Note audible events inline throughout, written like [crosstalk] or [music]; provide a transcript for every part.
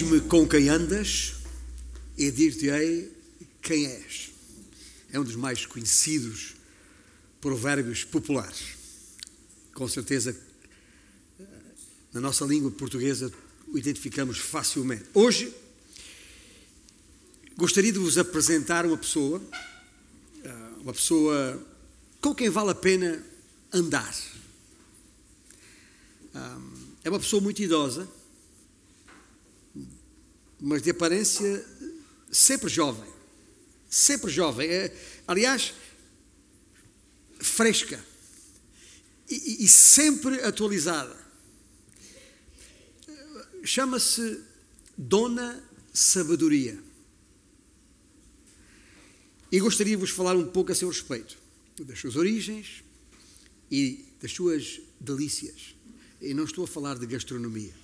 Diz-me com quem andas e dir-te-ei quem és. É um dos mais conhecidos provérbios populares. Com certeza, na nossa língua portuguesa, o identificamos facilmente. Hoje, gostaria de vos apresentar uma pessoa, ah, uma pessoa com quem vale a pena andar. Ah, é uma pessoa muito idosa, mas de aparência sempre jovem. Sempre jovem. É, aliás, fresca. E, e sempre atualizada. Chama-se Dona Sabedoria. E gostaria de vos falar um pouco a seu respeito das suas origens e das suas delícias. E não estou a falar de gastronomia.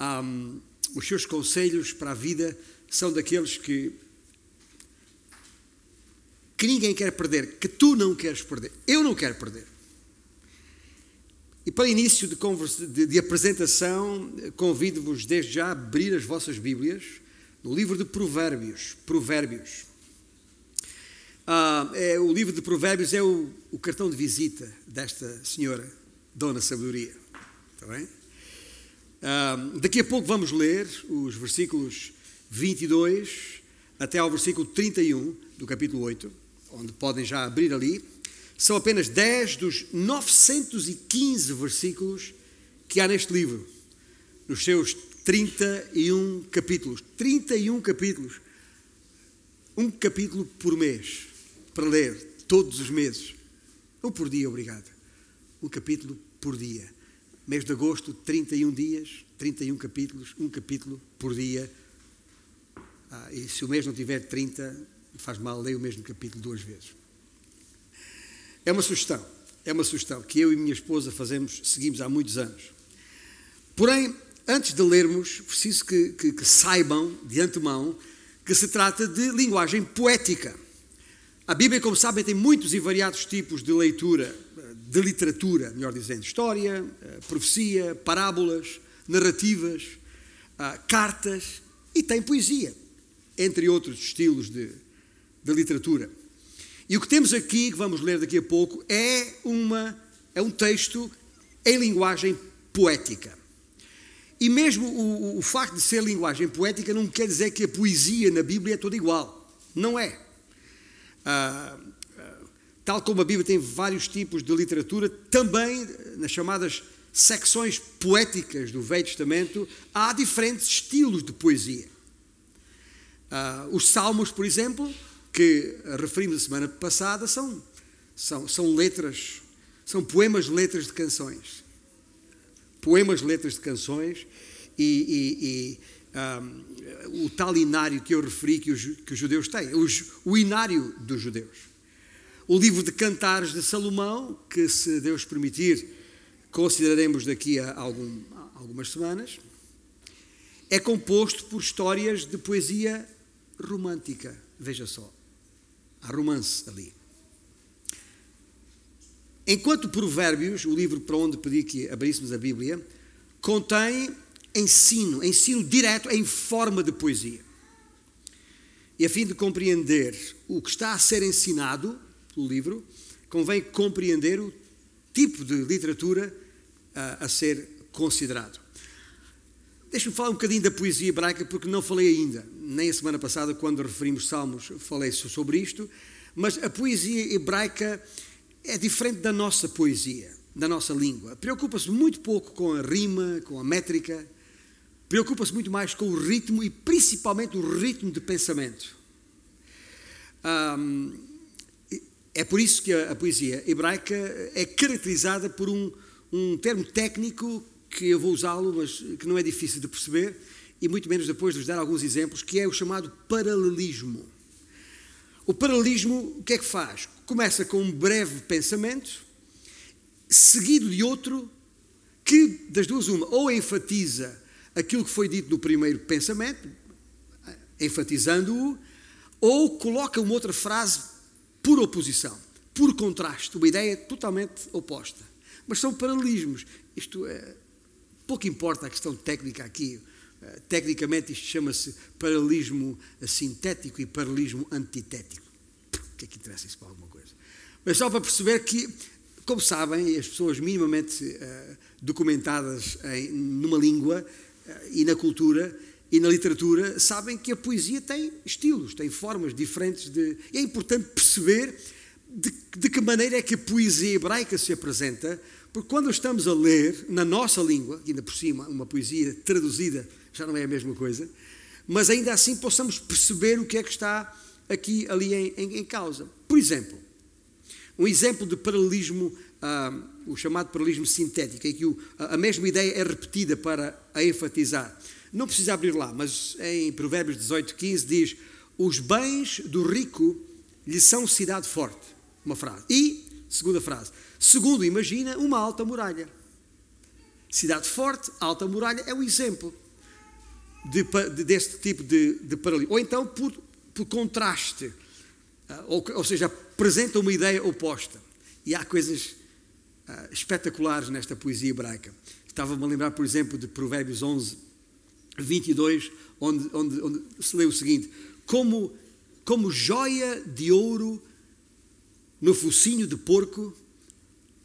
Um, os seus conselhos para a vida são daqueles que que ninguém quer perder, que tu não queres perder. Eu não quero perder. E para início de, de, de apresentação, convido-vos desde já a abrir as vossas Bíblias no livro de Provérbios. Provérbios. Ah, é, o livro de Provérbios é o, o, cartão de visita desta senhora, Dona Sabedoria. Está bem? Daqui a pouco vamos ler os versículos 22 até ao versículo 31 do capítulo 8 onde podem já abrir ali, são apenas 10 dos 915 versículos que há neste livro, nos seus 31 capítulos. 31 capítulos. Um capítulo por mês, para ler todos os meses. Ou por dia, obrigado. Um capítulo por dia. Mês de agosto, 31 dias, 31 capítulos, um capítulo por dia. Ah, e se o mês não tiver 30, faz mal ler o mesmo capítulo duas vezes. É uma sugestão, é uma sugestão que eu e minha esposa fazemos, seguimos há muitos anos. Porém, antes de lermos, preciso que, que, que saibam de antemão que se trata de linguagem poética. A Bíblia, como sabem, tem muitos e variados tipos de leitura, de literatura, melhor dizendo, história, profecia, parábolas, narrativas, ah, cartas e tem poesia, entre outros estilos de, da literatura. E o que temos aqui, que vamos ler daqui a pouco, é, uma, é um texto em linguagem poética. E mesmo o, o, facto de ser linguagem poética não quer dizer que a poesia na Bíblia é toda igual. Não é. Ah, tal como a Bíblia tem vários tipos de literatura, também nas chamadas secções poéticas do Velho Testamento há diferentes estilos de poesia. Ah, os Salmos, por exemplo, que referimos a semana passada são, são, são letras, são poemas, letras de canções. Poemas, letras de canções e, e, e um, o tal inário que eu referi que os, que os judeus têm, os, o inário dos judeus. O livro de Cantares de Salomão, que se Deus permitir, consideraremos daqui a, algum, algumas semanas, é composto por histórias de poesia romântica. Veja só. Há romance ali. Enquanto Provérbios, o livro para onde pedi que abríssemos a Bíblia, contém ensino, ensino direto em forma de poesia. E a fim de compreender o que está a ser ensinado pelo livro, convém compreender o tipo de literatura a, a ser considerado. Deixa-me falar um bocadinho da poesia hebraica, porque não falei ainda, nem a semana passada, quando referimos Salmos, falei sobre isto, mas a poesia hebraica é diferente da nossa poesia, da nossa língua. Preocupa-se muito pouco com a rima, com a métrica, preocupa-se muito mais com o ritmo e principalmente o ritmo de pensamento. É por isso que a, a, poesia hebraica é caracterizada por um, um termo técnico que eu vou usá-lo, mas que não é difícil de perceber, e muito menos depois de vos dar alguns exemplos, que é o chamado paralelismo. O paralelismo, o que é que faz? Começa com um breve pensamento, seguido de outro, que das duas uma, ou enfatiza aquilo que foi dito no primeiro pensamento, enfatizando-o, ou coloca uma outra frase por oposição, por contraste, uma ideia totalmente oposta. Mas são paralelismos. Isto é, Pouco importa a questão técnica aqui, Uh, tecnicamente isto chama-se paralelismo sintético e paralelismo antitético. O que é que interessa isso para alguma coisa? Mas só para perceber que, como sabem, as pessoas minimamente uh, documentadas em, numa língua e na cultura e na literatura sabem que a poesia tem estilos, tem formas diferentes de. E é importante perceber de, de, que maneira é que a poesia hebraica se apresenta, porque quando estamos a ler na nossa língua, ainda por cima, uma poesia traduzida já não é a mesma coisa, mas ainda assim possamos perceber o que é que está aqui, ali em, em, em causa. Por exemplo, um exemplo de paralelismo, ah, o chamado paralelismo sintético, em que o, a mesma ideia é repetida para a enfatizar. Não precisa abrir lá, mas em Provérbios 18, 15 diz: Os bens do rico lhe são cidade forte. Uma frase. E, segunda frase, segundo imagina, uma alta muralha. Cidade forte, alta muralha é o exemplo de, de, deste tipo de, de paralelismo. Ou então, por, por contraste, ah, ou, ou, seja, apresenta uma ideia oposta. E há coisas uh, espetaculares nesta poesia hebraica. Estava-me a lembrar, por exemplo, de Provérbios 11, 22, onde, onde, onde se lê o seguinte: como, como joia de ouro no focinho de porco,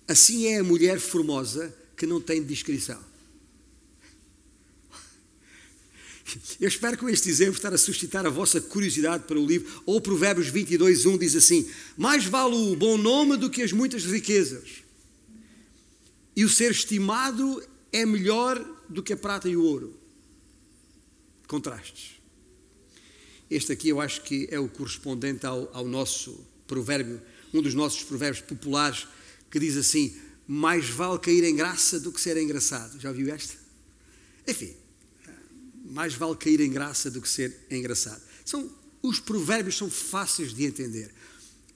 assim é a mulher formosa que não tem descrição. Eu espero com este exemplo estar a suscitar a vossa curiosidade para o livro. Ou Provérbios 22, 1 diz assim: Mais vale o bom nome do que as muitas riquezas, e o ser estimado é melhor do que a prata e o ouro contrastes. Este aqui eu acho que é o correspondente ao, ao nosso provérbio, um dos nossos provérbios populares, que diz assim: mais vale cair em graça do que ser engraçado. Já ouviu esta? Enfim, mais vale cair em graça do que ser engraçado. São, os provérbios são fáceis de entender.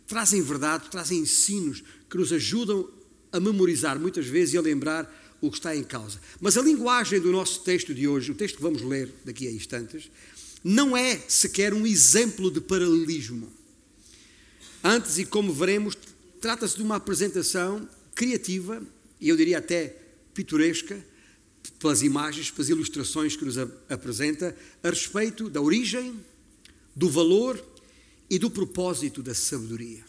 Trazem verdade, trazem ensinos que nos ajudam a memorizar muitas vezes e a lembrar o que está em causa. Mas a linguagem do nosso texto de hoje, o texto que vamos ler daqui a instantes, não é sequer um exemplo de paralelismo. Antes, e como veremos, trata-se de uma apresentação criativa, e eu diria até pitoresca, pelas imagens, pelas ilustrações que nos apresenta, a respeito da origem, do valor e do propósito da sabedoria.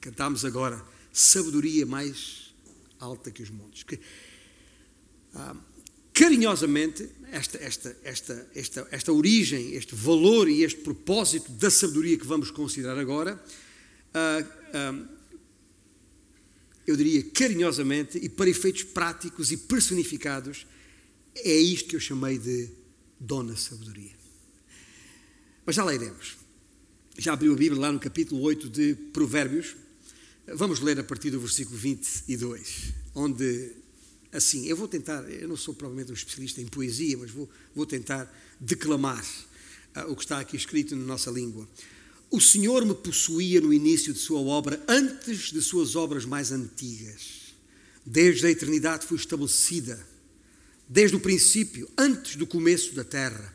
Cantamos agora sabedoria mais alta que os montes. Carinhosamente esta, esta, esta, esta, esta origem, este valor e este propósito da sabedoria que vamos considerar agora, ah, ah, eu diria carinhosamente e para efeitos práticos e personificados, é isto que eu chamei de Dona Sabedoria. Mas já lá iremos. Já abriu a Bíblia lá no capítulo 8 de Provérbios. Vamos ler a partir do versículo 22, onde assim, eu vou tentar, eu não sou provavelmente um especialista em poesia, mas vou, vou tentar declamar uh, o que está aqui escrito na nossa língua. O Senhor me possuía no início de sua obra, antes de suas obras mais antigas. Desde a eternidade fui estabelecida, desde o princípio, antes do começo da terra.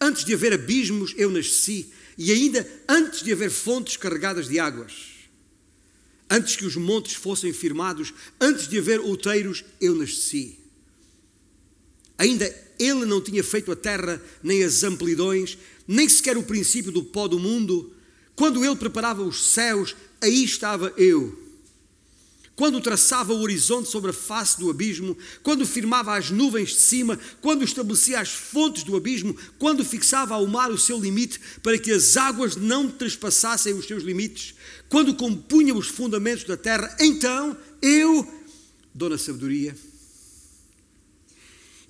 Antes de haver abismos, eu nasci, e ainda antes de haver fontes carregadas de águas. Antes que os montes fossem firmados, antes de haver outeiros, eu nasci. Ainda ele não tinha feito a terra, nem as amplidões, nem sequer o princípio do pó do mundo. Quando ele preparava os céus, aí estava eu quando traçava o horizonte sobre a face do abismo, quando firmava as nuvens de cima, quando estabelecia as fontes do abismo, quando fixava ao mar o seu limite para que as águas não trespassassem os seus limites, quando compunha os fundamentos da terra, então eu, Dona Sabedoria,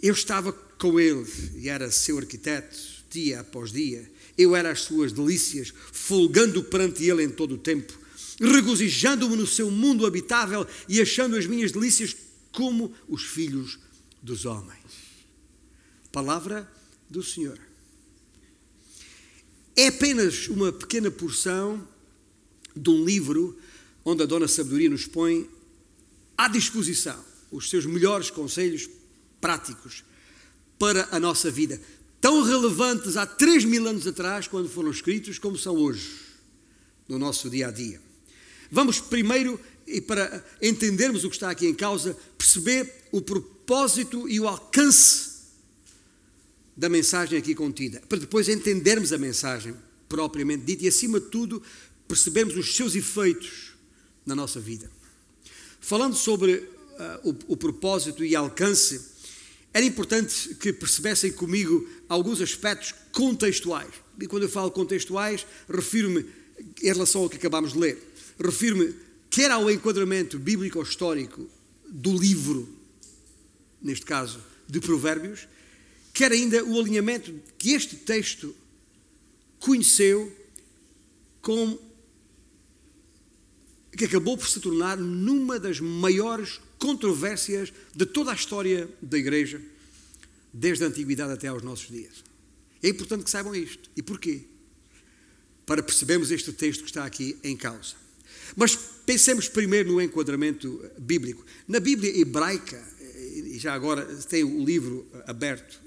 eu estava com ele e era seu arquiteto, dia após dia. Eu era as suas delícias, folgando perante ele em todo o tempo regozijando-me no seu mundo habitável e achando as minhas delícias como os filhos dos homens. Palavra do Senhor. É apenas uma pequena porção de um livro onde a Dona Sabedoria nos põe à disposição os seus melhores conselhos práticos para a nossa vida, tão relevantes há 3 mil anos atrás, quando foram escritos, como são hoje, no nosso dia a dia. Vamos primeiro, e para entendermos o que está aqui em causa, perceber o propósito e o alcance da mensagem aqui contida, para depois entendermos a mensagem propriamente dita e, acima de tudo, percebermos os seus efeitos na nossa vida. Falando sobre uh, o, o propósito e alcance, era importante que percebessem comigo alguns aspectos contextuais. E quando eu falo contextuais, refiro-me, em relação ao que acabámos de ler, refiro-me quer ao enquadramento bíblico ou histórico do livro, neste caso, de Provérbios, quer ainda o alinhamento que este texto conheceu com que acabou por se tornar numa das maiores controvérsias de toda a história da Igreja, desde a antiguidade até aos nossos dias. É importante que saibam isto. E porquê? Para percebermos este texto que está aqui em causa. Mas pensemos primeiro no enquadramento bíblico. Na Bíblia hebraica, e já agora tem o livro aberto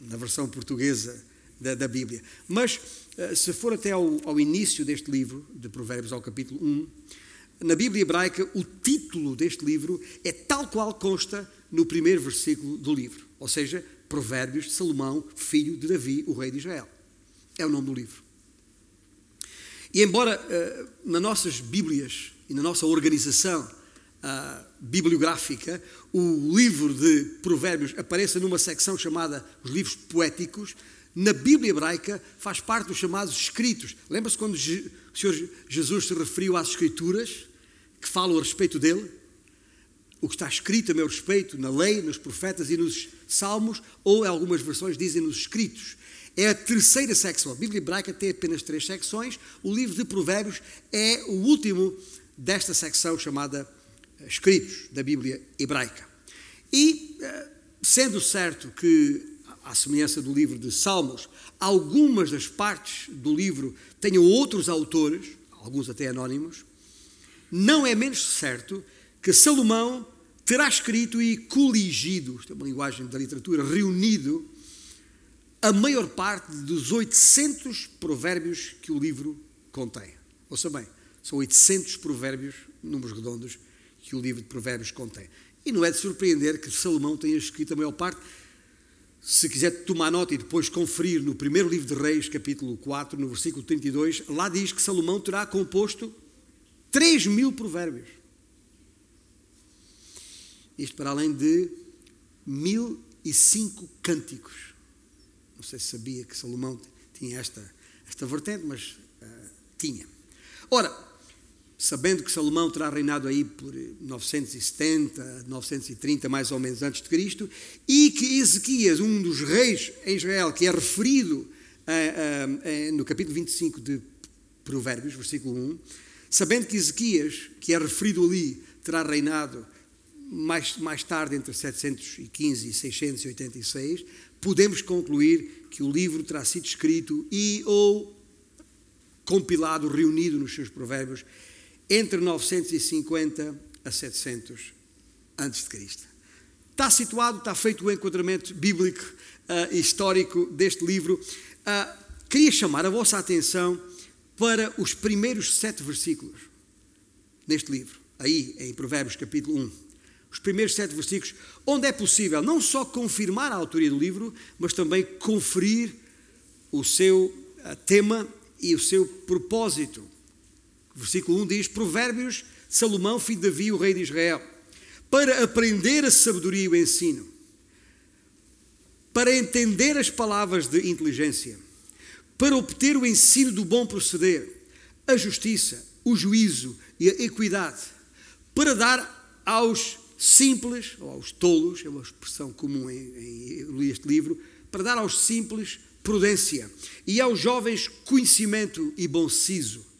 na versão portuguesa da, da Bíblia, mas eh, se for até ao, ao, início deste livro, de Provérbios, ao capítulo 1, na Bíblia hebraica, o título deste livro é tal qual consta no primeiro versículo do livro, ou seja, Provérbios de Salomão, filho de Davi, o rei de Israel. É o nome do livro. E embora uh, nas nossas Bíblias e na nossa organização uh, bibliográfica o livro de Provérbios apareça numa secção chamada os livros poéticos, na Bíblia hebraica faz parte dos chamados escritos. Lembra-se quando o Senhor Jesus se referiu às escrituras que falam a respeito dele? O que está escrito a meu respeito na lei, nos profetas e nos salmos, ou em algumas versões dizem nos escritos. É a terceira secção. A Bíblia hebraica tem apenas três secções. O livro de Provérbios é o último desta secção chamada eh, Escritos da Bíblia hebraica. E, eh, sendo certo que à semelhança do livro de Salmos, algumas das partes do livro tenham outros autores, alguns até anónimos, não é menos certo que Salomão terá escrito e coligido, isto é uma linguagem da literatura, reunido a maior parte dos 800 provérbios que o livro contém. Ouça bem, são 800 provérbios, números redondos, que o livro de provérbios contém. E não é de surpreender que Salomão tenha escrito a maior parte, se quiser tomar nota e depois conferir no primeiro livro de Reis, capítulo 4, no versículo 32, lá diz que Salomão terá composto 3 mil provérbios. Isto para além de mil e cinco cânticos. Não sei se sabia que Salomão tinha esta, esta vertente, mas uh, tinha. Ora, sabendo que Salomão terá reinado aí por 970, 930 mais ou menos antes de Cristo, e que Ezequias, um dos reis em Israel, que é referido uh, uh, no capítulo 25 de Provérbios, versículo 1, sabendo que Ezequias, que é referido ali, terá reinado mais, mais tarde entre 715 e 686, podemos concluir que o livro terá sido escrito e ou compilado, reunido nos seus provérbios entre 950 a 700 antes de Cristo. Está situado, está feito o enquadramento bíblico uh, histórico deste livro. Uh, queria chamar a vossa atenção para os primeiros sete versículos deste livro, aí em Provérbios capítulo 1. Os primeiros sete versículos, onde é possível não só confirmar a autoria do livro, mas também conferir o seu uh, tema e o seu propósito. Versículo 1 diz: Provérbios de Salomão, filho de Davi, o rei de Israel, para aprender a sabedoria e o ensino, para entender as palavras de inteligência, para obter o ensino do bom proceder, a justiça, o juízo e a equidade, para dar aos simples, ou aos tolos, é uma expressão comum em, em, este livro, para dar aos simples prudência e aos jovens conhecimento e bom siso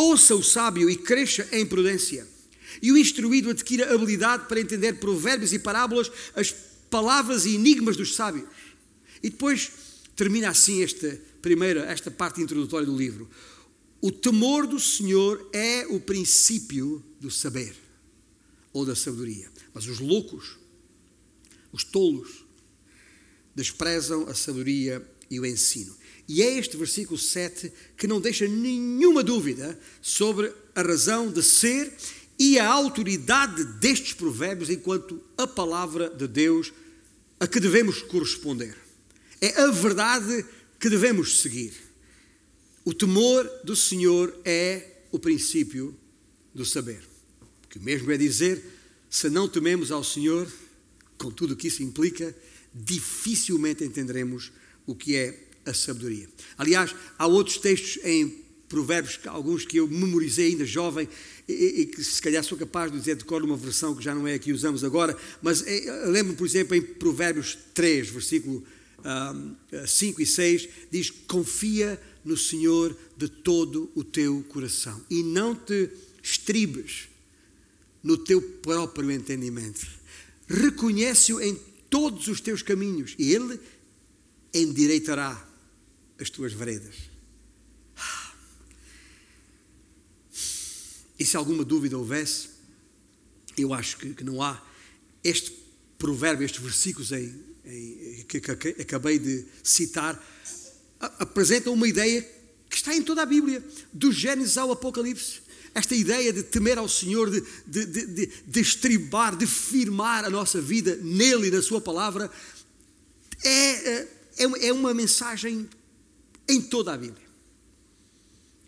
Ouça o sábio e cresça em prudência. E o instruído adquira habilidade para entender provérbios e parábolas, as palavras e enigmas dos sábios. E depois termina assim esta primeira, esta parte introdutória do livro. O temor do Senhor é o princípio do saber ou da sabedoria. Mas os loucos, os tolos, desprezam a sabedoria e o ensino. E é este versículo 7 que não deixa nenhuma dúvida sobre a razão de ser e a autoridade destes provérbios enquanto a palavra de Deus a que devemos corresponder. É a verdade que devemos seguir. O temor do Senhor é o princípio do saber. O que mesmo é dizer, se não tememos ao Senhor, com tudo o que isso implica, dificilmente entenderemos o que é a sabedoria. Aliás, há outros textos em Provérbios, alguns que eu memorizei ainda jovem, e, e, que se calhar sou capaz de dizer de cor uma versão que já não é a que usamos agora, mas é, lembro-me, por exemplo, em Provérbios 3, versículo um, 5 e 6, diz: Confia no Senhor de todo o teu coração e não te estribes no teu próprio entendimento. Reconhece-o em todos os teus caminhos e Ele endireitará as tuas veredas. E se alguma dúvida houvesse, eu acho que, que não há, este provérbio, estes versículos em, em, que, que, que, acabei de citar, apresentam uma ideia que está em toda a Bíblia, do Gênesis ao Apocalipse. Esta ideia de temer ao Senhor, de, de, de, de estribar, de firmar a nossa vida nele e na Sua palavra, é, é, é uma mensagem em toda a Bíblia.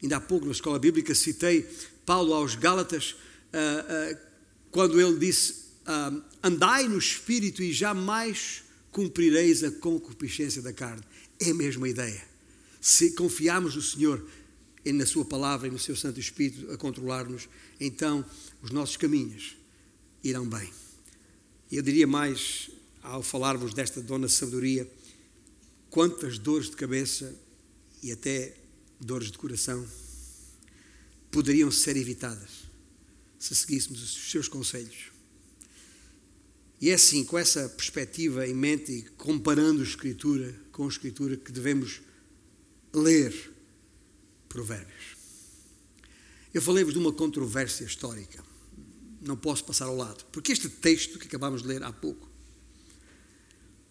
Ainda há pouco na escola bíblica citei Paulo aos Gálatas, uh, uh, quando ele disse: uh, Andai no espírito e jamais cumprireis a concupiscência da carne. É a mesma ideia. Se confiarmos no Senhor na Sua palavra e no Seu Santo Espírito a controlar-nos, então os nossos caminhos irão bem. Eu diria mais, ao falar-vos desta dona sabedoria, quantas dores de cabeça e até dores de coração poderiam ser evitadas se seguíssemos os seus conselhos. E é assim, com essa perspectiva em mente e comparando a Escritura com a Escritura, que devemos ler Provérbios. Eu falei-vos de uma controvérsia histórica. Não posso passar ao lado. Porque este texto que acabámos de ler há pouco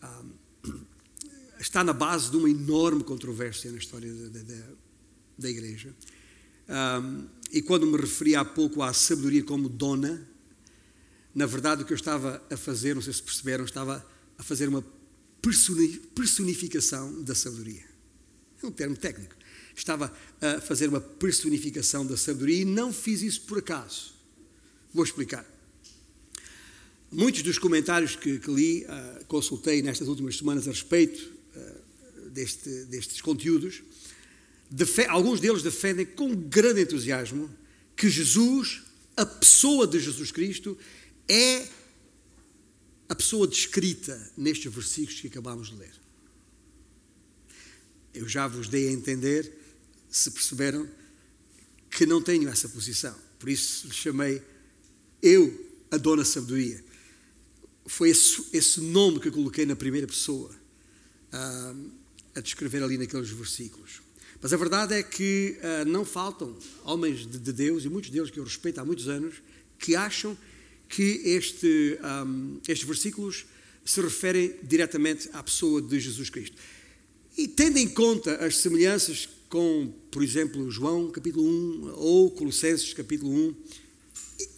ah, está na base de uma enorme controvérsia na história da, da, da Igreja. Um, e quando me referi há pouco à sabedoria como dona, na verdade o que eu estava a fazer, não sei se perceberam, estava a fazer uma personificação da sabedoria. É um termo técnico. Estava a fazer uma personificação da sabedoria e não fiz isso por acaso. Vou explicar. Muitos dos comentários que, que li, uh, consultei nestas últimas semanas a respeito uh, deste, destes conteúdos, alguns deles defendem com grande entusiasmo que Jesus, a pessoa de Jesus Cristo, é a pessoa descrita nestes versículos que acabamos de ler. Eu já vos dei a entender, se perceberam, que não tenho essa posição. Por isso lhe chamei eu a Dona Sabedoria. Foi esse, esse nome que coloquei na primeira pessoa ah, a descrever ali naqueles versículos. Mas a verdade é que uh, não faltam homens de, de, Deus, e muitos deles que eu respeito há muitos anos, que acham que este, um, estes versículos se referem diretamente à pessoa de Jesus Cristo. E tendo em conta as semelhanças com, por exemplo, João capítulo 1 ou Colossenses capítulo 1,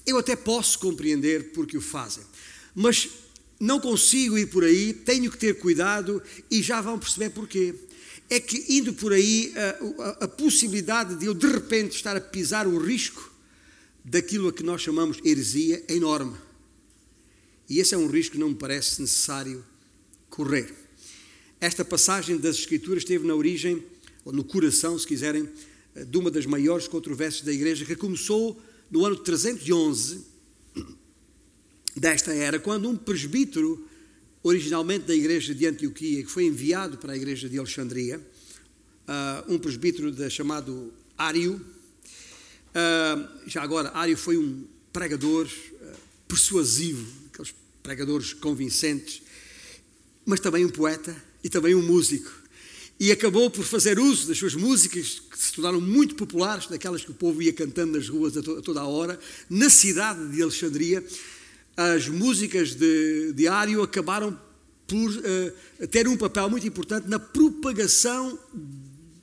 eu até posso compreender porque o fazem. Mas não consigo ir por aí, tenho que ter cuidado e já vão perceber porquê é que indo por aí a, a, a, possibilidade de eu de repente estar a pisar o risco daquilo a que nós chamamos heresia é enorme. E esse é um risco que não me parece necessário correr. Esta passagem das Escrituras esteve na origem, no coração, se quiserem, de uma das maiores controvérsias da Igreja, que começou no ano 311 desta era, quando um presbítero originalmente da igreja de Antioquia, que foi enviado para a igreja de Alexandria, uh, um presbítero chamado Ário. Uh, já agora, Ário foi um pregador uh, persuasivo, aqueles pregadores convincentes, mas também um poeta e também um músico. E acabou por fazer uso das suas músicas, que se tornaram muito populares, daquelas que o povo ia cantando nas ruas a, to a toda a hora, na cidade de Alexandria as músicas de Diário acabaram por uh, ter um papel muito importante na propagação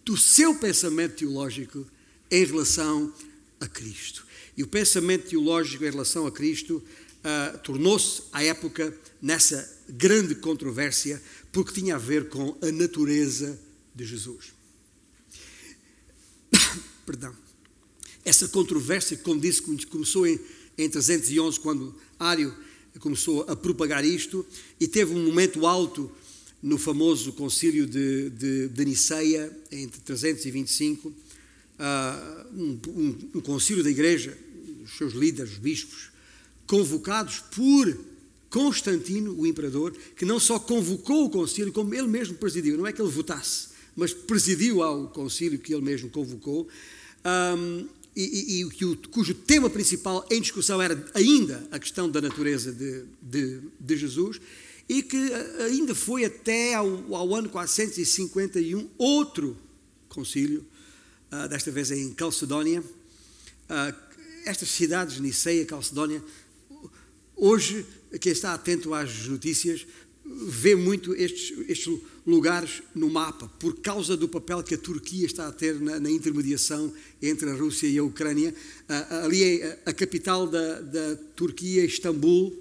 do seu pensamento teológico em relação a Cristo. E o pensamento teológico em relação a Cristo uh, tornou-se, à época, nessa grande controvérsia, porque tinha a ver com a natureza de Jesus. [coughs] Perdão. Essa controvérsia, como disse, começou em, em 311, quando Ário começou a propagar isto, e teve um momento alto no famoso concílio de, de, de Niceia, entre 325, uh, um, um, um concílio da igreja, os seus líderes, os bispos, convocados por Constantino, o imperador, que não só convocou o concílio, como ele mesmo presidiu. Não é que ele votasse, mas presidiu ao concílio que ele mesmo convocou. Um, e, e, e, cujo tema principal em discussão era ainda a questão da natureza de, de, de Jesus, e que ainda foi até ao, ao, ano 451 outro concílio, uh, desta vez em Calcedónia. Uh, estas cidades, Niceia, Calcedónia, hoje quem está atento às notícias vê muito estes, estes, lugares no mapa, por causa do papel que a Turquia está a ter na, na intermediação entre a Rússia e a Ucrânia. Ali é a, capital da, da, Turquia, Istambul,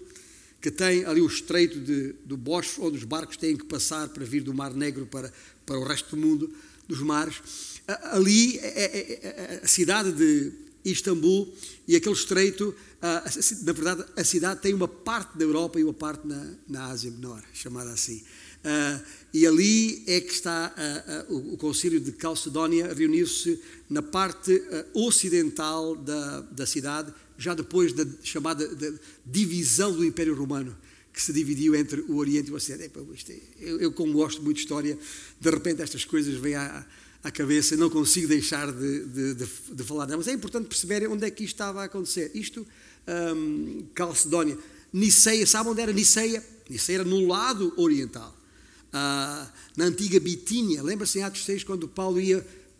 que tem ali o estreito de, do Bósforo, onde os barcos têm que passar para vir do Mar Negro para, para o resto do mundo, dos mares. Ali é, é, é, a cidade de Istambul e aquele estreito na verdade, a cidade tem uma parte da Europa e uma parte na, na Ásia Menor, chamada assim. Uh, e ali é que está uh, uh, o, o Concílio de Calcedónia, reuniu-se na parte ocidental da, da cidade, já depois da chamada da divisão do Império Romano, que se dividiu entre o Oriente e o Ocidente. É, eu, eu, como gosto muito de história, de repente estas coisas vêm à, à cabeça e não consigo deixar de, de, de, de falar delas. É importante perceber onde é que isto estava a acontecer. Isto um, Calcedónia. Niceia, sabe onde era Niceia? Niceia era no lado oriental. Uh, na antiga Bitínia, lembra-se em Atos 6, quando Paulo ia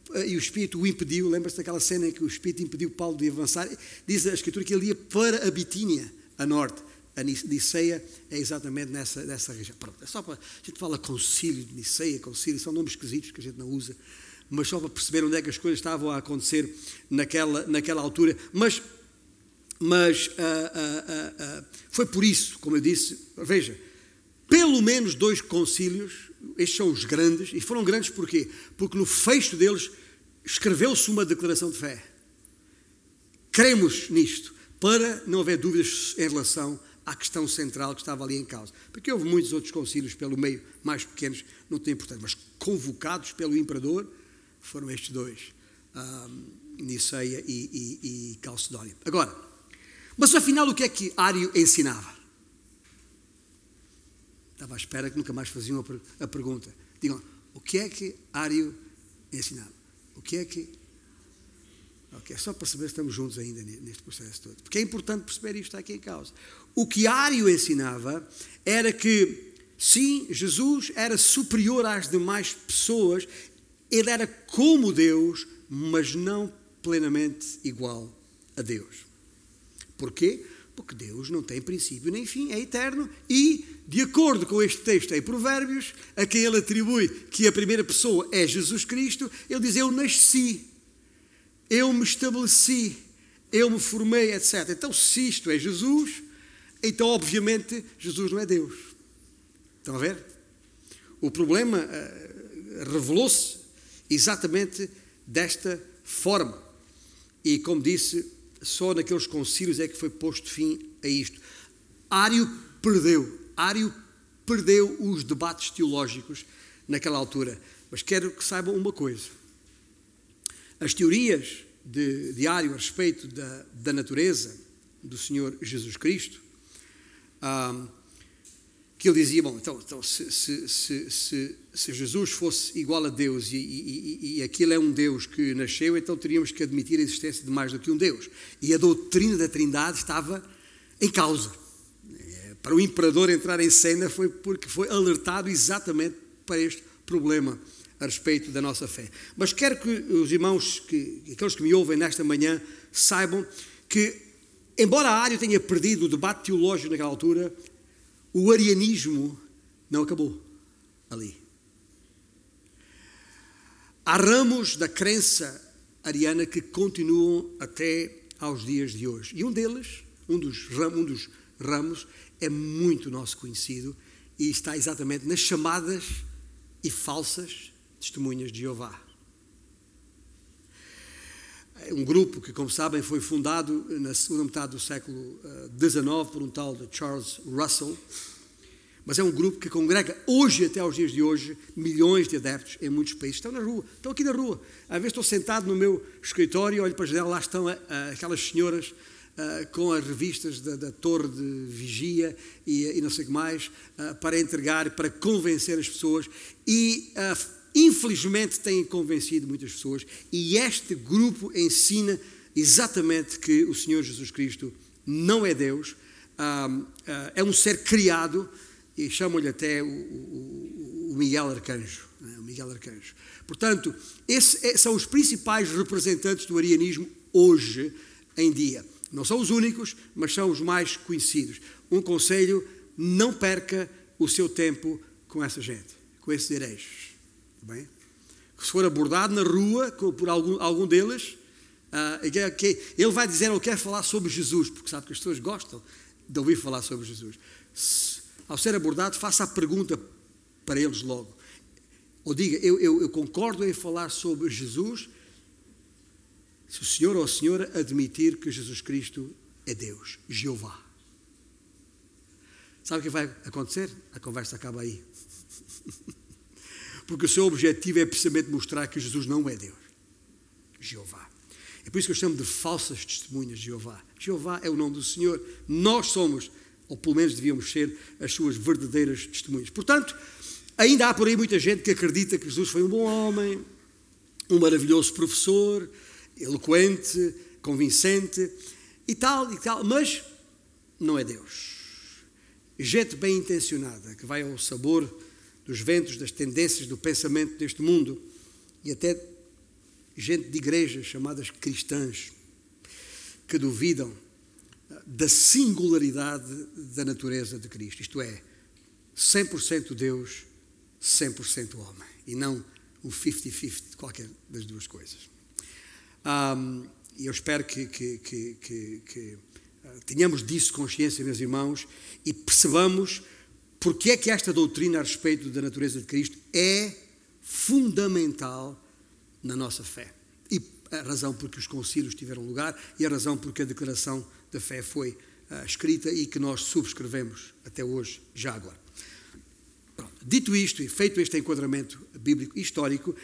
uh, e o Espírito o impediu, lembra-se daquela cena em que o Espírito impediu Paulo de avançar? Diz a Escritura que ele ia para a Bitínia, a norte. A Niceia é exatamente nessa, nessa região. Pronto, é só para. A gente fala concílio de Niceia, concílio, são nomes esquisitos que a gente não usa, mas só para perceber onde é que as coisas estavam a acontecer naquela, naquela altura. Mas mas uh, uh, uh, foi por isso, como eu disse, veja, pelo menos dois concílios, estes são os grandes, e foram grandes porquê? Porque no fecho deles escreveu-se uma declaração de fé. Cremos nisto, para não haver dúvidas em relação à questão central que estava ali em causa. Porque houve muitos outros concílios pelo meio, mais pequenos, não tem importância, mas convocados pelo imperador foram estes dois, um, Niceia e, e, e Calcedónia. Agora, mas afinal, o que é que Ário ensinava? Estava à espera que nunca mais faziam a pergunta. Digam, o que é que Ário ensinava? O que é que. Ok, é só para saber se estamos juntos ainda neste processo todo. Porque é importante perceber isto aqui em causa. O que Ário ensinava era que, sim, Jesus era superior às demais pessoas, ele era como Deus, mas não plenamente igual a Deus. Porquê? Porque Deus não tem princípio nem fim, é eterno e, de acordo com este texto em Provérbios, a quem ele atribui que a primeira pessoa é Jesus Cristo, ele diz: Eu nasci, eu me estabeleci, eu me formei, etc. Então, se isto é Jesus, então, obviamente, Jesus não é Deus. Estão a ver? O problema uh, revelou-se exatamente desta forma. E, como disse, só naqueles concílios é que foi posto fim a isto. Ário perdeu, Ário perdeu os debates teológicos naquela altura. Mas quero que saibam uma coisa: as teorias de, de Ário a respeito da, da natureza do Senhor Jesus Cristo. Ah, que ele dizia, bom, então, então se, se, se, se, Jesus fosse igual a Deus e, e, e, aquilo é um Deus que nasceu, então teríamos que admitir a existência de mais do que um Deus. E a doutrina da Trindade estava em causa. É, para o imperador entrar em cena foi porque foi alertado exatamente para este problema a respeito da nossa fé. Mas quero que os irmãos, que, aqueles que me ouvem nesta manhã, saibam que, embora a área tenha perdido o debate teológico naquela altura, o arianismo não acabou ali. Há ramos da crença ariana que continuam até aos dias de hoje. E um deles, um dos, um dos ramos é muito nosso conhecido e está exatamente nas chamadas e falsas testemunhas de Jeová. É um grupo que, como sabem, foi fundado na segunda metade do século XIX eh, por um tal de Charles Russell, mas é um grupo que congrega hoje, até aos dias de hoje, milhões de adeptos em muitos países. Estão na rua, estão aqui na rua. Às vezes estou sentado no meu escritório, olho para a janela, lá estão aquelas senhoras com as revistas da, da, torre de vigia e, e, não sei o que mais, para entregar, para convencer as pessoas. E infelizmente têm convencido muitas pessoas. E este grupo ensina exatamente que o Senhor Jesus Cristo não é Deus, é um ser criado e chamam-lhe até o, Miguel Arcanjo. Né? O Miguel Arcanjo. Portanto, esses é, são os principais representantes do arianismo hoje em dia. Não são os únicos, mas são os mais conhecidos. Um conselho: não perca o seu tempo com essa gente, com esses herejos. Bem? Se for abordado na rua por algum, algum deles, uh, ele vai dizer ou quer falar sobre Jesus, porque sabe que as pessoas gostam de ouvir falar sobre Jesus. Se, ao ser abordado, faça a pergunta para eles logo. Ou diga, eu, eu, eu concordo em falar sobre Jesus se o senhor ou a senhora admitir que Jesus Cristo é Deus, Jeová. Sabe o que vai acontecer? A conversa acaba aí. [laughs] Porque o seu objetivo é precisamente mostrar que Jesus não é Deus, Jeová. É por isso que eu chamo de falsas testemunhas de Jeová. Jeová é o nome do Senhor. Nós somos ou pelo menos devíamos ser as suas verdadeiras testemunhas. Portanto, ainda há por aí muita gente que acredita que Jesus foi um bom homem, um maravilhoso professor, eloquente, convincente e tal e tal, mas não é Deus. Gente bem intencionada que vai ao sabor dos ventos, das tendências do pensamento deste mundo e até gente de igrejas chamadas cristãs que duvidam da singularidade da natureza de Cristo, isto é, 100% Deus, 100% homem, e não o 50-50 de qualquer das duas coisas. Um, e eu espero que, que, que, que uh, tenhamos disso consciência, meus irmãos, e percebamos porque é que esta doutrina a respeito da natureza de Cristo é fundamental na nossa fé. E a razão por que os concílios tiveram lugar e a razão por que a declaração da fé foi uh, escrita e que nós subscrevemos até hoje, já agora. Pronto. Dito isto e feito este enquadramento bíblico histórico,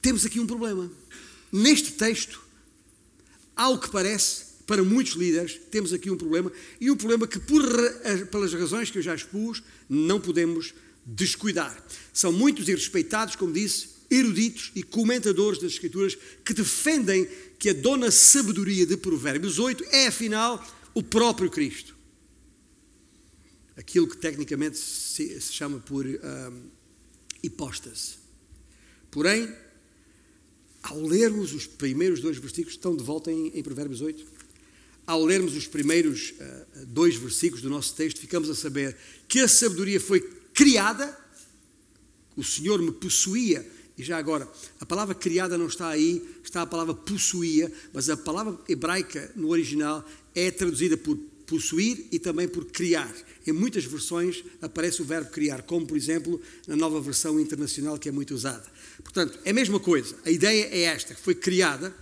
temos aqui um problema. Neste texto, ao que parece, para muitos líderes, temos aqui um problema, e um problema que, por, pelas razões que eu já expus, não podemos descuidar. São muitos e respeitados, como disse, eruditos e comentadores das Escrituras que defendem que a dona sabedoria de Provérbios 8 é, afinal, o próprio Cristo. Aquilo que tecnicamente se, se chama por um, hipóstase. Porém, ao lermos os primeiros dois versículos, estão de volta em, em Provérbios 8. Ao lermos os primeiros uh, dois versículos do nosso texto, ficamos a saber que a sabedoria foi criada, o Senhor me possuía e já agora, a palavra criada não está aí, está a palavra possuía, mas a palavra hebraica no original é traduzida por possuir e também por criar. Em muitas versões aparece o verbo criar, como por exemplo na nova versão internacional que é muito usada. Portanto, é a mesma coisa. A ideia é esta, foi criada,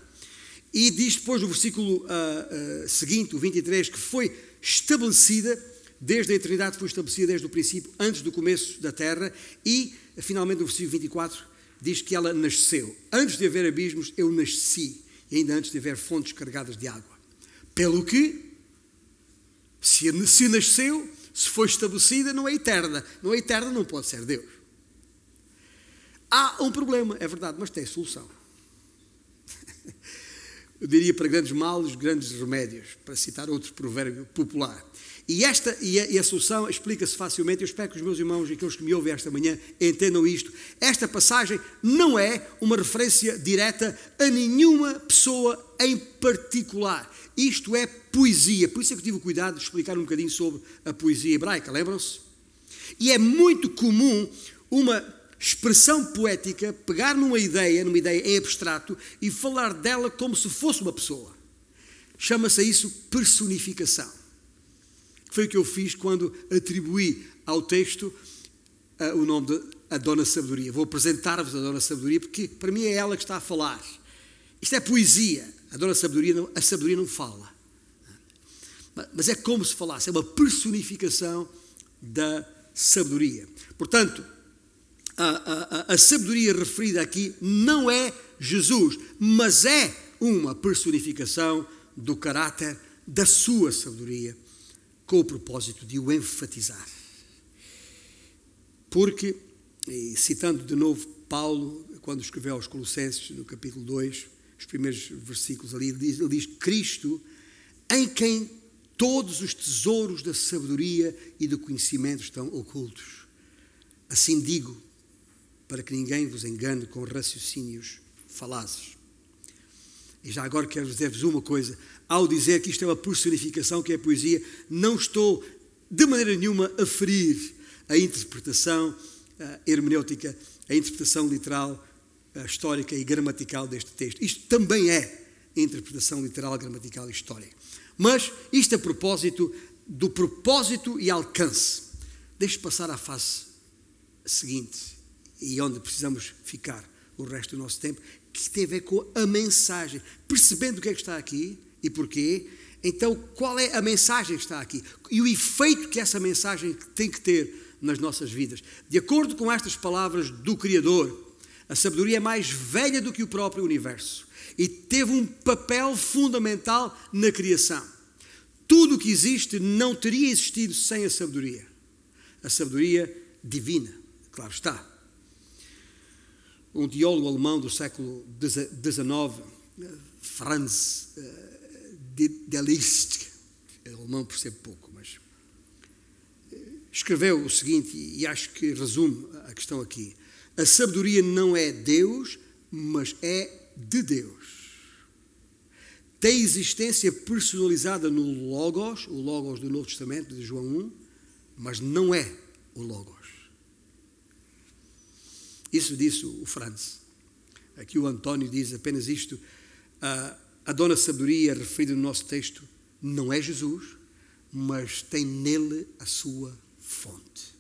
e diz depois no versículo uh, uh, seguinte, o 23, que foi estabelecida desde a eternidade, foi estabelecida desde o princípio, antes do começo da terra, e finalmente no versículo 24 diz que ela nasceu. Antes de haver abismos, eu nasci. E ainda antes de haver fontes carregadas de água. Pelo que, se, se nasceu, se foi estabelecida, não é eterna. Não é eterna, não pode ser Deus. Há um problema, é verdade, mas tem solução. Eu diria para grandes males, grandes remédios, para citar outro provérbio popular. E, esta, e a, e a solução explica-se facilmente. Eu espero que os meus irmãos e aqueles que me ouvem esta manhã entendam isto. Esta passagem não é uma referência direta a nenhuma pessoa em particular. Isto é poesia. Por isso é que eu tive o cuidado de explicar um bocadinho sobre a poesia hebraica, lembram-se? E é muito comum uma expressão poética pegar numa ideia, numa ideia em abstrato, e falar dela como se fosse uma pessoa. Chama-se isso personificação. foi o que eu fiz quando atribuí ao texto uh, o nome de a Dona Sabedoria. Vou apresentar-vos a Dona Sabedoria porque para mim é ela que está a falar. Isto é poesia. A Dona Sabedoria não, a sabedoria não fala. Mas é como se falasse, é uma personificação da sabedoria. Portanto, a, a, a sabedoria referida aqui não é Jesus, mas é uma personificação do caráter da sua sabedoria, com o propósito de o enfatizar. Porque, citando de novo Paulo, quando escreveu aos Colossenses, no capítulo 2, os primeiros versículos ali, ele diz, ele diz Cristo, em quem todos os tesouros da sabedoria e do conhecimento estão ocultos. Assim digo, para que ninguém vos engane com raciocínios falazes. E já agora quero dizer-vos uma coisa: ao dizer que isto é uma personificação, que é poesia, não estou de maneira nenhuma a ferir a interpretação a hermenêutica, a interpretação literal, a histórica e gramatical deste texto. Isto também é interpretação literal, gramatical e histórica. Mas isto a propósito do propósito e alcance. Deixe passar à fase seguinte e onde precisamos ficar o resto do nosso tempo, que tem a ver com a mensagem. Percebendo o que é que está aqui e porquê, então qual é a mensagem que está aqui e o efeito que essa mensagem tem que ter nas nossas vidas. De acordo com estas palavras do Criador, a sabedoria é mais velha do que o próprio universo e teve um papel fundamental na criação. Tudo o que existe não teria existido sem a sabedoria. A sabedoria divina, claro está um teólogo alemão do século XIX, Franz eh, de Liszt, é alemão percebe pouco, mas eh, escreveu o seguinte, e acho que resume a questão aqui. A sabedoria não é Deus, mas é de Deus. Tem existência personalizada no Logos, o Logos do Novo Testamento, de João 1, mas não é o Logos. Isso disse o Franz. Aqui o António diz apenas isto. A, a dona sabedoria referida no nosso texto não é Jesus, mas tem nele a sua fonte.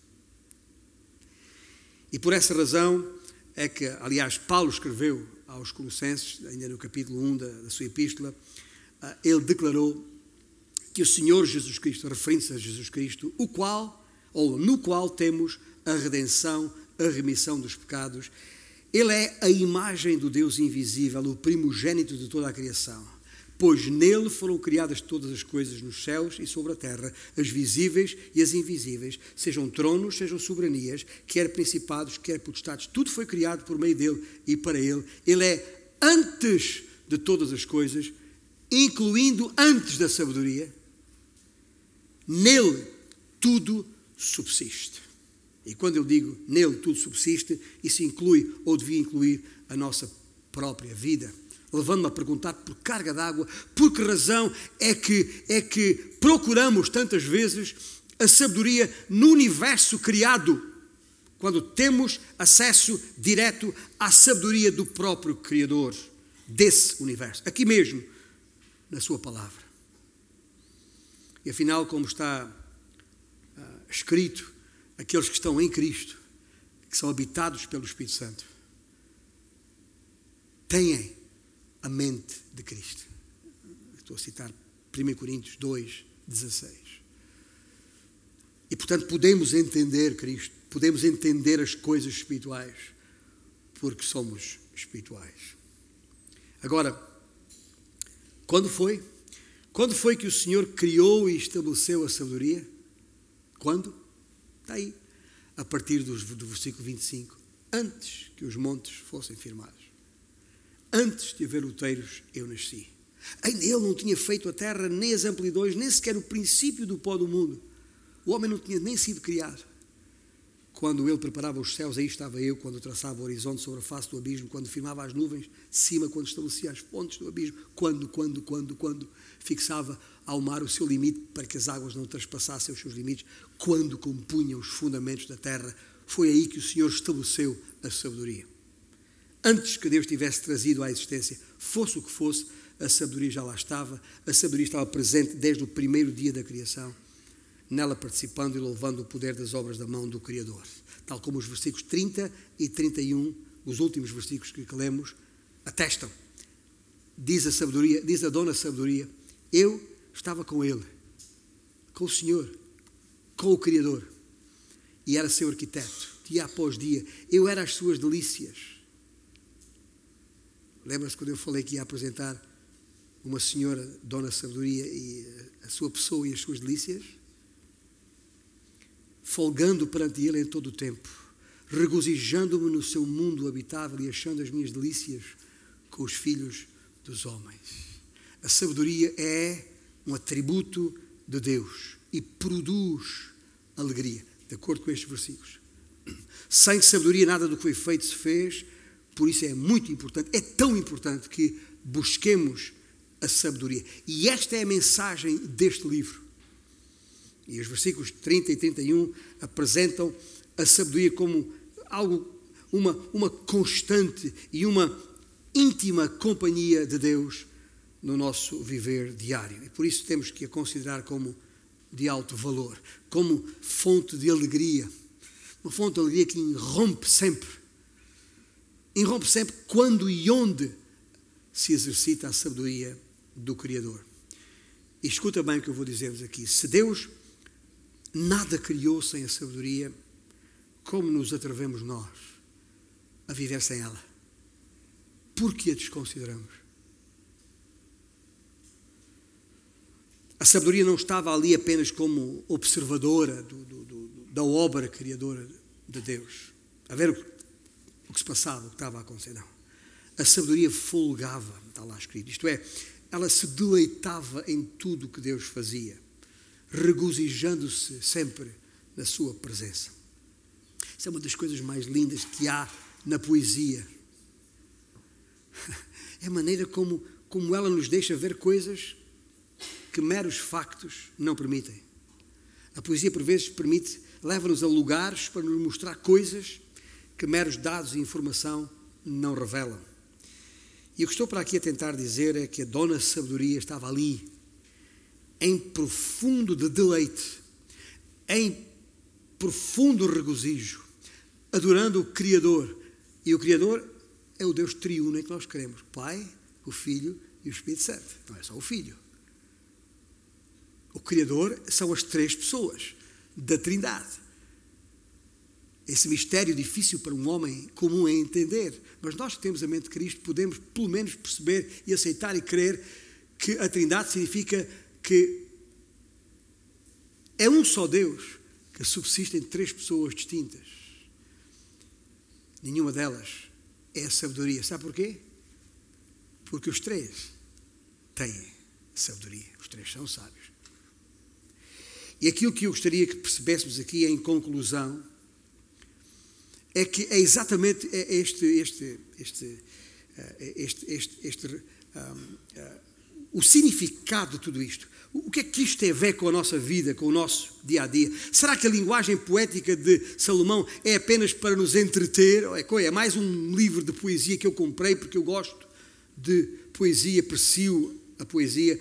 E por essa razão é que, aliás, Paulo escreveu aos Colossenses, ainda no capítulo 1 da, da sua epístola, ele declarou que o Senhor Jesus Cristo, referindo-se a Jesus Cristo, o qual, ou no qual temos a redenção a remissão dos pecados. Ele é a imagem do Deus invisível, o primogênito de toda a criação. Pois nele foram criadas todas as coisas nos céus e sobre a terra, as visíveis e as invisíveis, sejam tronos, sejam soberanias, quer principados, quer potestades, tudo foi criado por meio dele e para ele. Ele é antes de todas as coisas, incluindo antes da sabedoria. Nele tudo subsiste. E quando eu digo nele tudo subsiste, isso inclui ou devia incluir a nossa própria vida. Levando-me a perguntar por carga d'água, por que razão é que, é que procuramos tantas vezes a sabedoria no universo criado, quando temos acesso direto à sabedoria do próprio Criador desse universo, aqui mesmo, na Sua palavra. E afinal, como está uh, escrito, aqueles que estão em Cristo, que são habitados pelo Espírito Santo, têm a mente de Cristo. Estou a citar 1 Coríntios 2, 16. E portanto podemos entender Cristo, podemos entender as coisas espirituais, porque somos espirituais. Agora, quando foi? Quando foi que o Senhor criou e estabeleceu a sabedoria? Quando? Está aí, a partir do, do versículo 25. Antes que os montes fossem firmados, antes de haver luteiros, eu nasci. Ainda ele não tinha feito a terra, nem as amplidões, nem sequer o princípio do pó do mundo. O homem não tinha nem sido criado. Quando ele preparava os céus, aí estava eu, quando traçava o horizonte sobre a face do abismo, quando firmava as nuvens de cima, quando estabelecia as fontes do abismo, quando, quando, quando, quando fixava ao mar o seu limite para que as águas não trespassassem os seus limites, quando compunha os fundamentos da terra, foi aí que o Senhor estabeleceu a sabedoria. Antes que Deus tivesse trazido à existência, fosse o que fosse, a sabedoria já lá estava, a sabedoria estava presente desde o primeiro dia da criação. Nela participando e louvando o poder das obras da mão do Criador. Tal como os versículos 30 e 31, os últimos versículos que lemos, atestam. Diz a sabedoria, diz a dona sabedoria, eu estava com ele, com o Senhor, com o Criador, e era seu arquiteto, dia após dia. Eu era as suas delícias. Lembra-se quando eu falei que ia apresentar uma senhora, Dona Sabedoria, e a sua pessoa e as suas delícias? Folgando perante Ele em todo o tempo, regozijando-me no seu mundo habitável e achando as minhas delícias com os filhos dos homens. A sabedoria é um atributo de Deus e produz alegria, de acordo com estes versículos. Sem sabedoria, nada do que foi feito se fez, por isso é muito importante, é tão importante que busquemos a sabedoria. E esta é a mensagem deste livro. E os versículos 30 e 31 apresentam a sabedoria como algo, uma, uma constante e uma íntima companhia de Deus no nosso viver diário. E por isso temos que a considerar como de alto valor, como fonte de alegria. Uma fonte de alegria que irrompe sempre. Irrompe sempre quando e onde se exercita a sabedoria do Criador. E escuta bem o que eu vou dizer-vos aqui. Se Deus nada criou sem a sabedoria, como nos atrevemos nós a viver sem ela? Por que a desconsideramos? A sabedoria não estava ali apenas como observadora do, do, do, da obra criadora de Deus, a ver o, o que se passava, o que estava a acontecer. Não. A sabedoria folgava, está lá escrito. Isto é, ela se deleitava em tudo o que Deus fazia, regozijando-se sempre na sua presença. Isso é uma das coisas mais lindas que há na poesia. [laughs] É a maneira como, como ela nos deixa ver coisas que meros factos não permitem. A poesia, por vezes, permite, leva-nos a lugares para nos mostrar coisas que meros dados e informação não revelam. E o que estou para aqui a tentar dizer é que a dona sabedoria estava ali, em profundo de deleite, em profundo regozijo, adorando o Criador. E o Criador é o Deus triuno em que nós queremos: Pai, o Filho e o Espírito Santo. Não é só o Filho. O Criador são as três pessoas da Trindade. Esse mistério difícil para um homem comum é entender, mas nós que temos a mente de Cristo podemos pelo menos perceber e aceitar e crer que a Trindade significa que é um só Deus que subsiste em três pessoas distintas. Nenhuma delas é a sabedoria. Sabe porquê? Porque os três têm sabedoria. Os três são sábios. E aquilo que eu gostaria que percebêssemos aqui em conclusão é que é exatamente este, este, este, eh, este, este, este um, uh, o significado de tudo isto. O que é que isto tem a ver com a nossa vida, com o nosso dia a dia? Será que a linguagem poética de Salomão é apenas para nos entreter? É, é mais um livro de poesia que eu comprei porque eu gosto de poesia, aprecio a poesia,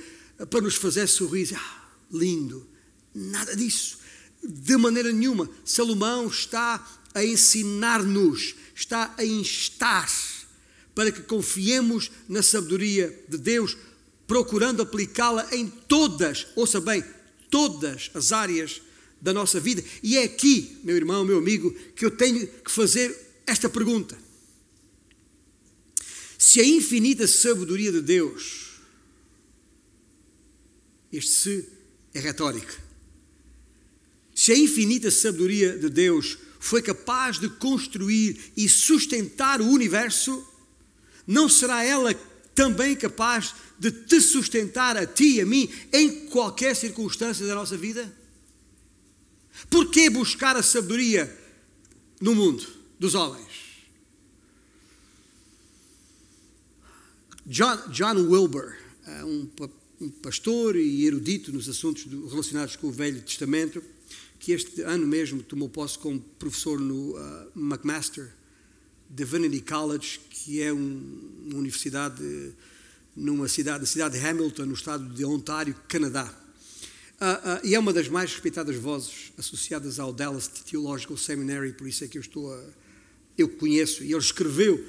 para nos fazer sorrir? Ah, lindo! Nada disso. De maneira nenhuma. Salomão está a ensinar-nos, está a instar para que confiemos na sabedoria de Deus, procurando aplicá-la em todas, ouça bem, todas as áreas da nossa vida. E é aqui, meu irmão, meu amigo, que eu tenho que fazer esta pergunta. Se a infinita sabedoria de Deus, este se é retórico, se a infinita sabedoria de Deus foi capaz de construir e sustentar o universo, não será ela também capaz de te sustentar a ti e a mim em qualquer circunstância da nossa vida? Por que buscar a sabedoria no mundo dos homens? John, John Wilbur, é um, um pastor e erudito nos assuntos relacionados com o Velho Testamento, que este ano mesmo tomou posse como professor no uh, McMaster Divinity College, que é um, uma universidade numa cidade, na cidade de Hamilton, no estado de Ontário, Canadá. Uh, uh, e é uma das mais respeitadas vozes associadas ao Dallas Theological Seminary, por isso é que eu estou a, eu conheço, e ele escreveu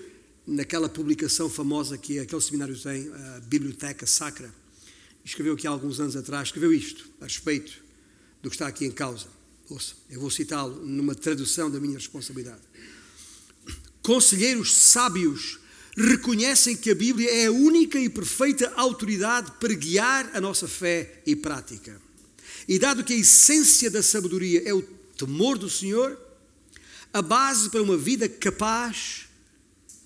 naquela publicação famosa que aquele seminário tem, a Biblioteca Sacra, escreveu aqui há alguns anos atrás, escreveu isto a respeito do que está aqui em causa. Ouça, eu vou citá-lo numa tradução da minha responsabilidade. Conselheiros sábios reconhecem que a Bíblia é a única e perfeita autoridade para guiar a nossa fé e prática. E dado que a essência da sabedoria é o temor do Senhor, a base para uma vida capaz,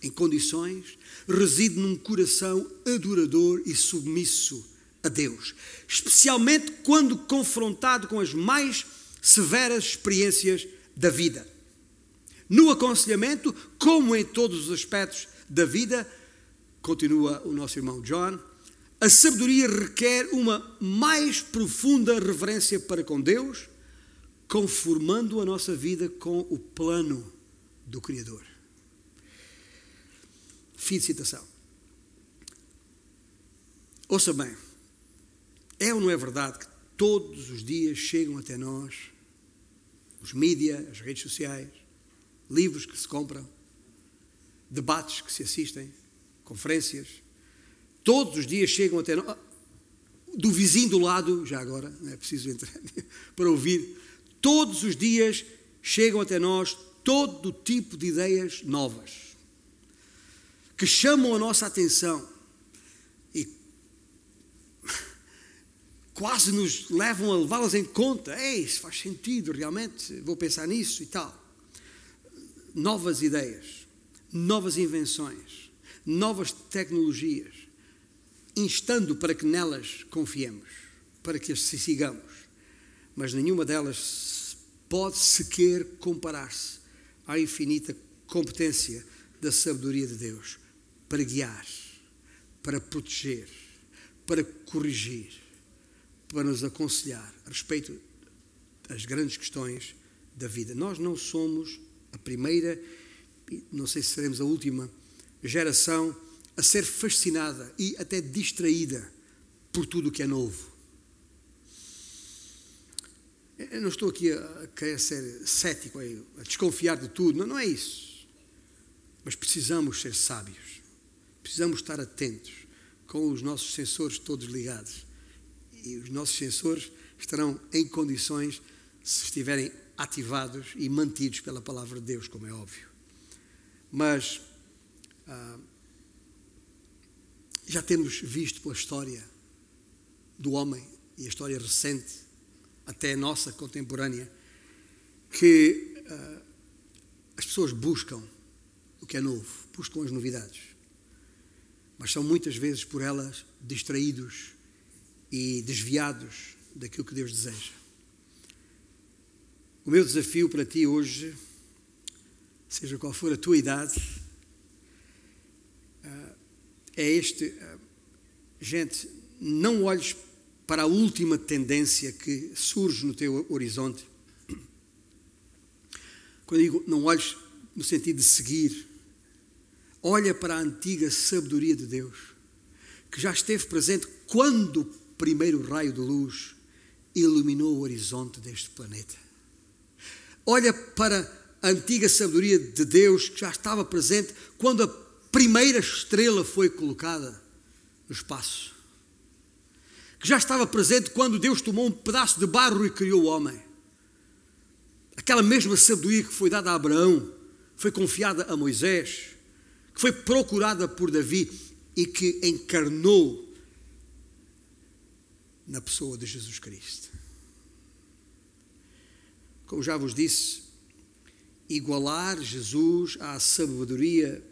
em condições, reside num coração adorador e submisso a Deus, especialmente quando confrontado com as mais severas experiências da vida. No aconselhamento, como em todos os aspectos da vida, continua o nosso irmão John, a sabedoria requer uma mais profunda reverência para com Deus, conformando a nossa vida com o plano do Criador. Fim de citação. Ouça bem, é ou não é verdade que todos os dias chegam até nós os mídias, as redes sociais, livros que se compram, debates que se assistem, conferências, todos os dias chegam até nós, do vizinho do lado, já agora, não é preciso entrar, [laughs] para ouvir, todos os dias chegam até nós todo tipo de ideias novas que chamam a nossa atenção e [laughs] quase nos levam a levá-las em conta. Ei, isso faz sentido, realmente, vou pensar nisso e tal. Novas ideias, novas invenções, novas tecnologias, instando para que nelas confiemos, para que as sigamos. Mas nenhuma delas pode sequer comparar-se à infinita competência da sabedoria de Deus para guiar, para proteger, para corrigir, para nos aconselhar a respeito das grandes questões da vida. Nós não somos a primeira, não sei se seremos a última geração a ser fascinada e até distraída por tudo o que é novo. Eu não estou aqui a querer ser cético, a desconfiar de tudo, não, não é isso. Mas precisamos ser sábios, precisamos estar atentos, com os nossos sensores todos ligados. E os nossos sensores estarão em condições se estiverem ativados e mantidos pela palavra de Deus, como é óbvio. Mas ah, já temos visto pela história do homem e a história recente até a nossa contemporânea, que uh, as pessoas buscam o que é novo, buscam as novidades, mas são muitas vezes por elas distraídos e desviados daquilo que Deus deseja. O meu desafio para ti hoje, seja qual for a tua idade, uh, é este: uh, gente, não olhes para a última tendência que surge no teu horizonte. Quando digo não olhes no sentido de seguir, olha para a antiga sabedoria de Deus, que já esteve presente quando o primeiro raio de luz iluminou o horizonte deste planeta. Olha para a antiga sabedoria de Deus, que já estava presente quando a primeira estrela foi colocada no espaço que já estava presente quando Deus tomou um pedaço de barro e criou o homem. Aquela mesma sabedoria que foi dada a Abraão, foi confiada a Moisés, que foi procurada por Davi e que encarnou na pessoa de Jesus Cristo. Como já vos disse, igualar Jesus à sabedoria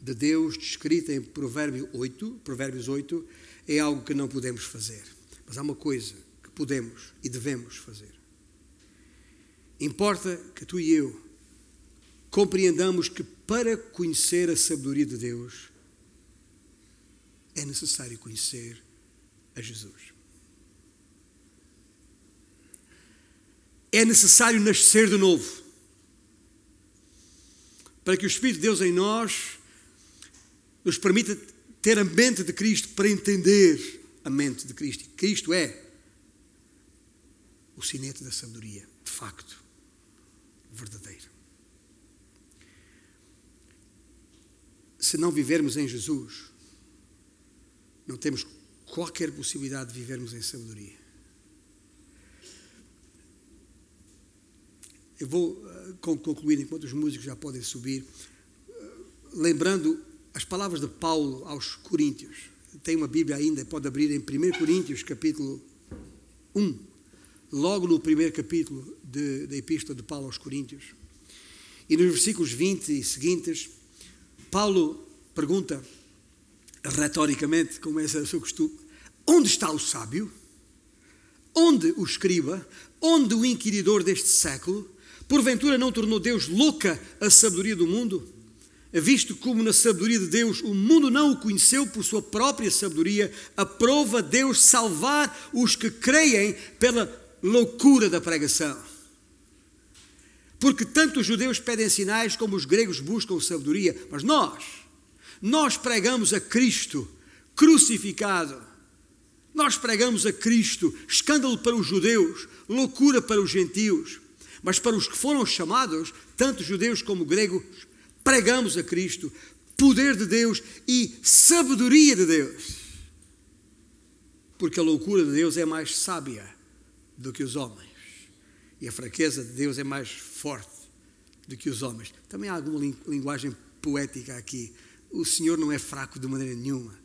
de Deus descrita em Provérbio 8, Provérbios 8, é algo que não podemos fazer. Mas há uma coisa que podemos e devemos fazer. Importa que tu e eu compreendamos que para conhecer a sabedoria de Deus é necessário conhecer a Jesus. É necessário nascer de novo. Para que o Espírito de Deus em nós nos permita ter a mente de Cristo para entender a mente de Cristo. Cristo é o sinete da sabedoria, de facto, verdadeiro. Se não vivermos em Jesus, não temos qualquer possibilidade de vivermos em sabedoria. Eu vou uh, concluir, enquanto os músicos já podem subir, uh, lembrando as palavras de Paulo aos Coríntios. Tem uma Bíblia ainda, pode abrir em 1 Coríntios, capítulo 1, logo no primeiro capítulo da Epístola de Paulo aos Coríntios. E nos versículos 20 e seguintes, Paulo pergunta, retoricamente, como é o seu costume, onde está o sábio? Onde o escriba? Onde o inquiridor deste século? Porventura não tornou Deus louca a sabedoria do mundo? Visto como na sabedoria de Deus o mundo não o conheceu por sua própria sabedoria, aprova Deus salvar os que creem pela loucura da pregação. Porque tanto os judeus pedem sinais como os gregos buscam sabedoria, mas nós, nós pregamos a Cristo crucificado. Nós pregamos a Cristo, escândalo para os judeus, loucura para os gentios. Mas para os que foram chamados, tanto judeus como gregos, pregamos a Cristo, poder de Deus e sabedoria de Deus. Porque a loucura de Deus é mais sábia do que os homens. E a fraqueza de Deus é mais forte do que os homens. Também há alguma linguagem poética aqui. O Senhor não é fraco de maneira nenhuma.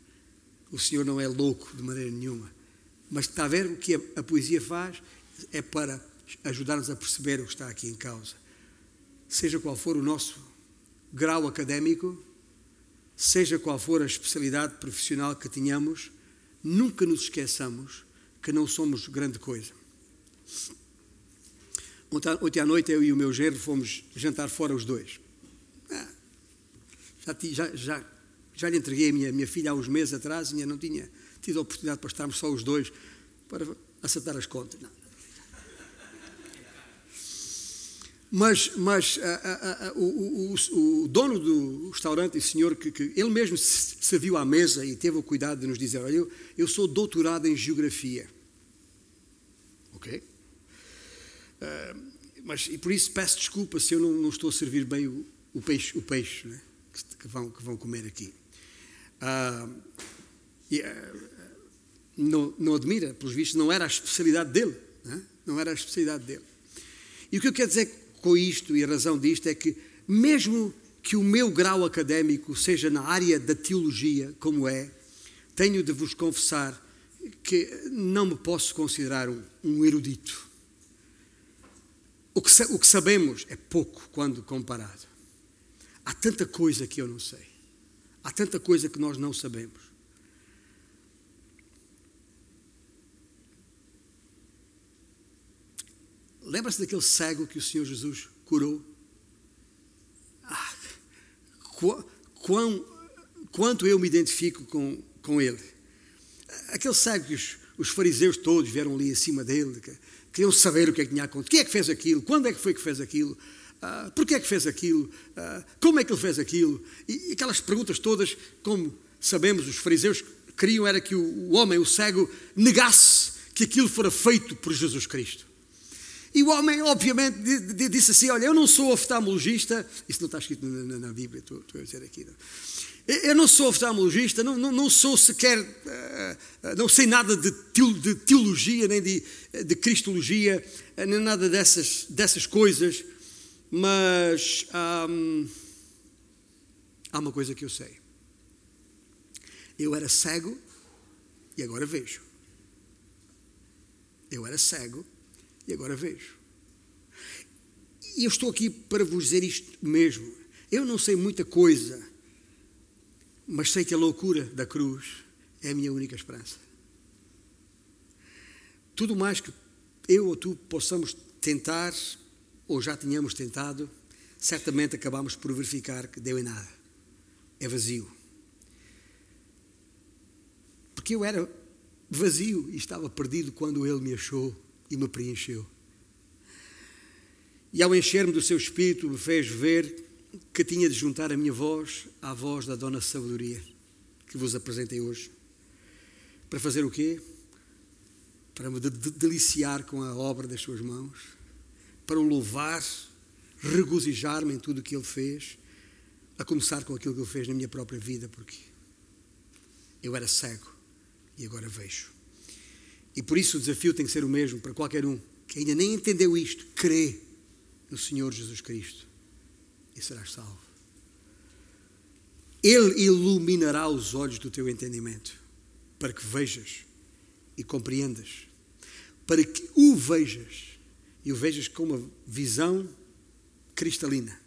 O Senhor não é louco de maneira nenhuma. Mas está a ver o que a, poesia faz? É para ajudar-nos a perceber o que está aqui em causa. Seja qual for o nosso grau académico, seja qual for a especialidade profissional que tenhamos, nunca nos esqueçamos que não somos grande coisa. Ontem à noite eu e o meu genro fomos jantar fora os dois. Ah, já, já, já lhe entreguei a minha, minha filha há uns meses atrás e ainda não tinha tido a oportunidade para estarmos só os dois para acertar as contas. Não. Mas, mas a, a, a, o, o, o, dono do restaurante, o senhor, que, que ele mesmo serviu à mesa e teve o cuidado de nos dizer: Olha, eu, eu sou doutorado em geografia. Ok? Uh, mas, e por isso peço desculpa se eu não, não estou a servir bem o, o peixe, o peixe né, que, que, vão, que vão comer aqui. Uh, e, uh, não, não admira, pelos vistos, não era a especialidade dele. Né? Não era a especialidade dele. E o que eu quero dizer com isto e a razão disto é que, mesmo que o meu grau académico seja na área da teologia, como é, tenho de vos confessar que não me posso considerar um, um erudito. O que, o que sabemos é pouco quando comparado. Há tanta coisa que eu não sei. Há tanta coisa que nós não sabemos. Lembra-se daquele cego que o Senhor Jesus curou? Ah, quão, quanto eu me identifico com, com ele. Aquele cego que os, os fariseus todos vieram ali acima dele, que, queriam saber o que é que tinha acontecido. Quem é que fez aquilo? Quando é que foi que fez aquilo? Uh, Porquê é que fez aquilo? Uh, como é que ele fez aquilo? E, e, aquelas perguntas todas, como sabemos, os fariseus queriam era que o, o homem, o cego, negasse que aquilo fora feito por Jesus Cristo. E o homem, obviamente, disse assim: Olha, eu não sou oftalmologista. Isso não está escrito na, na Bíblia, estou, estou, a dizer aqui. Não. Eu não sou oftalmologista, não, não, não sou sequer. Uh, não sei nada de, teologia, nem de, de cristologia, nem nada dessas, dessas coisas. Mas hum, há uma coisa que eu sei. Eu era cego e agora vejo. Eu era cego e agora vejo. E eu estou aqui para vos dizer isto mesmo. Eu não sei muita coisa, mas sei que a loucura da cruz é a minha única esperança. Tudo mais que eu ou tu possamos tentar, ou já tínhamos tentado, certamente acabamos por verificar que deu em nada. É vazio. Porque eu era vazio e estava perdido quando ele me achou e me preencheu. E ao encher-me do seu espírito, me fez ver que tinha de juntar a minha voz à voz da Dona Sabedoria, que vos apresentei hoje. Para fazer o quê? para me deliciar com a obra das suas mãos, para o louvar, regozijar-me em tudo o que ele fez, a começar com aquilo que ele fez na minha própria vida, porque eu era cego e agora vejo. E por isso o desafio tem que ser o mesmo para qualquer um que ainda nem entendeu isto. Crê no Senhor Jesus Cristo e serás salvo. Ele iluminará os olhos do teu entendimento para que vejas e compreendas, para que o vejas e o vejas com uma visão cristalina